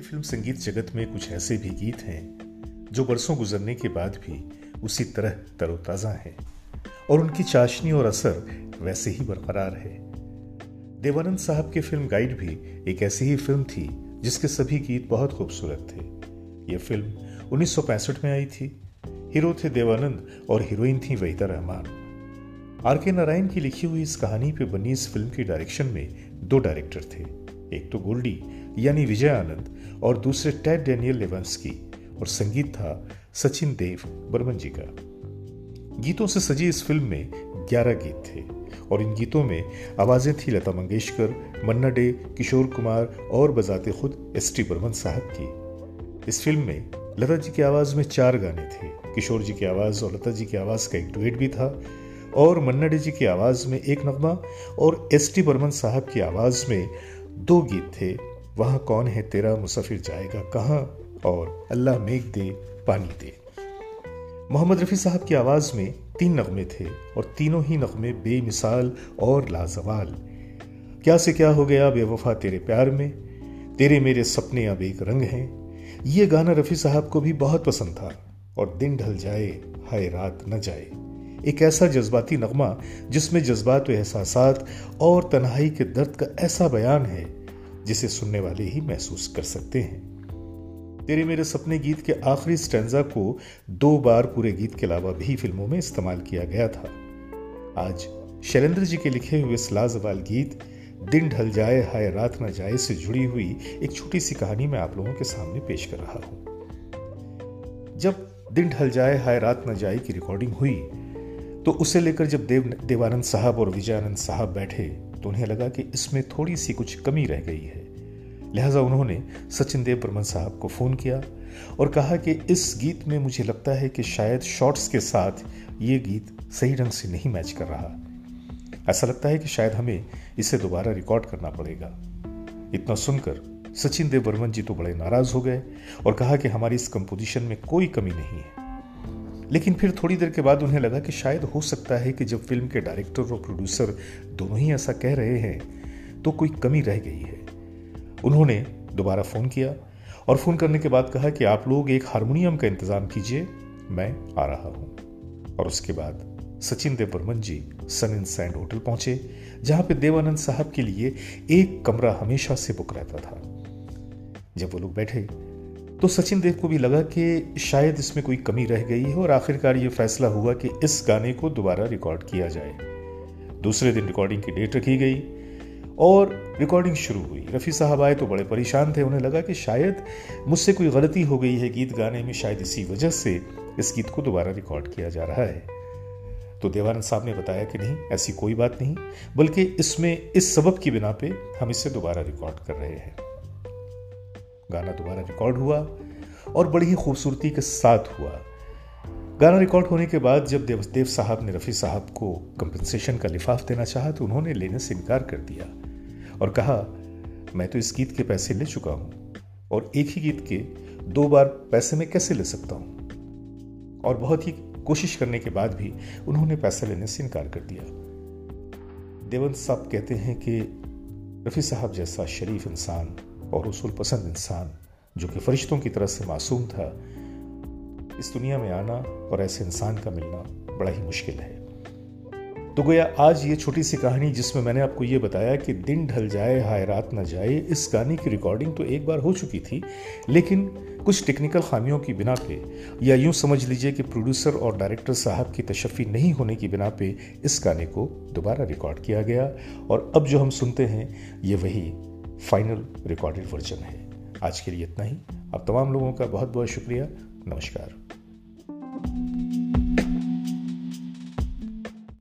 भारतीय फ़िल्म संगीत जगत में कुछ ऐसे भी गीत हैं, जो बरसों गुजरने के बाद भी उसी तरह तरोताज़ा हैं। और उनकी चाशनी और असर वैसे ही बरकरार है। देवानंद साहब की फ़िल्म गाइड भी एक ऐसी ही फ़िल्म थी, जिसके सभी गीत बहुत खूबसूरत थे। यह फ़िल्म 1965 में आई थी। हीरो थे देवानंद और हीरोइन थी वहीदा रहमान। आर के नारायण की लिखी हुई इस कहानी पे बनी इस फ़िल्म की डायरेक्शन में दो डायरेक्टर थे। एक तो गोल्डी, यानी विजय आनंद, और दूसरे टैड डेनियल लेवंस की और संगीत था सचिन देव बर्मन जी का गीतों से सजी इस फ़िल्म में ग्यारह गीत थे, और इन गीतों में आवाज़ें थी लता मंगेशकर, मन्ना डे, किशोर कुमार, और बजाते खुद एस टी बर्मन साहब की। इस फ़िल्म में लता जी की आवाज़ में चार गाने थे, किशोर जी की आवाज़ और लता जी की आवाज़ का एक डुएट भी था, और मन्ना डे जी की आवाज़ में एक नगमा, और एस टी बर्मन साहब की आवाज़ में दो गीत थे, वहाँ कौन है तेरा मुसाफिर जाएगा कहाँ? और अल्लाह मेघ दे, पानी दे। मोहम्मद रफ़ी साहब की आवाज़ में तीन नगमे थे और तीनों ही नगमे बेमिसाल और लाजवाल। क्या से क्या हो गया बेवफा तेरे प्यार में? तेरे मेरे सपने अब एक रंग हैं। ये गाना रफ़ी साहब को भी बहुत पसंद था और दिन ढल जाए, हाय रात न जाए। एक ऐसा जज्बाती नगमा जिसमें जज्बात एहसास और तन्हाई के दर्द का ऐसा बयान है जिसे सुनने वाले ही महसूस कर सकते हैं। तेरे मेरे सपने गीत के आखिरी स्टेंजा को दो बार पूरे गीत के अलावा भी फ़िल्मों में इस्तेमाल किया गया था। आज शैलेंद्र जी के लिखे हुए इस लाजवाल गीत, दिन ढल जाए, हाय रात न जाए से जुड़ी हुई एक छोटी सी कहानी मैं आप लोगों के सामने पेश कर रहा हूँ। जब दिन ढल जाए, हाय रात न जाए की रिकॉर्डिंग हुई तो उसे लेकर जब देव देवानंद साहब और विजयानंद साहब बैठे तो उन्हें लगा कि इसमें थोड़ी सी कुछ कमी रह गई है। लिहाजा उन्होंने सचिन देव बर्मन साहब को फ़ोन किया और कहा कि इस गीत में मुझे लगता है कि शायद शॉर्ट्स के साथ ये गीत सही ढंग से नहीं मैच कर रहा। ऐसा लगता है कि शायद हमें इसे दोबारा रिकॉर्ड करना पड़ेगा। इतना सुनकर सचिन देव बर्मन जी तो बड़े नाराज़ हो गए और कहा कि हमारी इस कंपोजिशन में कोई कमी नहीं है। लेकिन फिर थोड़ी देर के बाद उन्हें लगा कि शायद हो सकता है कि जब फ़िल्म के डायरेक्टर और प्रोड्यूसर दोनों ही ऐसा कह रहे हैं तो कोई कमी रह गई है। उन्होंने दोबारा फ़ोन किया और फ़ोन करने के बाद कहा कि आप लोग एक हारमोनियम का इंतज़ाम कीजिए, मैं आ रहा हूँ। और उसके बाद Sachin Dev Burman ji sun in sand hotel पहुँचे, जहाँ पे देवानंद साहब के लिए एक कमरा हमेशा से बुक रहता था। जब वो लोग बैठे तो सचिन देव को भी लगा कि शायद इसमें कोई कमी रह गई है और आखिरकार ये फैसला हुआ कि इस गाने को दोबारा रिकॉर्ड किया जाए। दूसरे दिन रिकॉर्डिंग की डेट रखी गई और रिकॉर्डिंग शुरू हुई। रफ़ी साहब आए तो बड़े परेशान थे। उन्हें लगा कि शायद मुझसे कोई गलती हो गई है गीत गाने में, शायद इसी वजह से इस गीत को दोबारा रिकॉर्ड किया जा रहा है। तो देवानंद साहब ने बताया कि नहीं, ऐसी कोई बात नहीं, बल्कि इसमें, इस सबब की बिना पे हम इसे दोबारा रिकॉर्ड कर रहे हैं। गाना दोबारा रिकॉर्ड हुआ और बड़ी ही खूबसूरती के साथ हुआ। गाना रिकॉर्ड होने के बाद जब देव देव साहब ने रफ़ी साहब को कंपनसेशन का लिफाफ देना चाहा तो उन्होंने लेने से इनकार कर दिया और कहा, मैं तो इस गीत के पैसे ले चुका हूँ और एक ही गीत के दो बार पैसे में कैसे ले सकता हूँ? और बहुत ही कोशिश करने के बाद भी उन्होंने पैसा लेने से इनकार कर दिया। देवंत साहब कहते हैं कि रफ़ी साहब जैसा शरीफ इंसान और उसूल पसंद इंसान, जो कि फरिश्तों की तरह से मासूम था, इस दुनिया में आना और ऐसे इंसान का मिलना बड़ा ही मुश्किल है। तो गोया आज ये छोटी सी कहानी, जिसमें मैंने आपको ये बताया कि दिन ढल जाए, हाय रात न जाए, इस गाने की रिकॉर्डिंग तो एक बार हो चुकी थी, लेकिन कुछ टेक्निकल खामियों की बिना पे, या यूँ समझ लीजिए कि प्रोड्यूसर और डायरेक्टर साहब की तशफ़ी नहीं होने की बिना पे, इस गाने को दोबारा रिकॉर्ड किया गया। और अब जो हम सुनते हैं, ये वही फाइनल रिकॉर्डेड वर्जन है। आज के लिए इतना ही। आप तमाम लोगों का बहुत बहुत शुक्रिया। नमस्कार।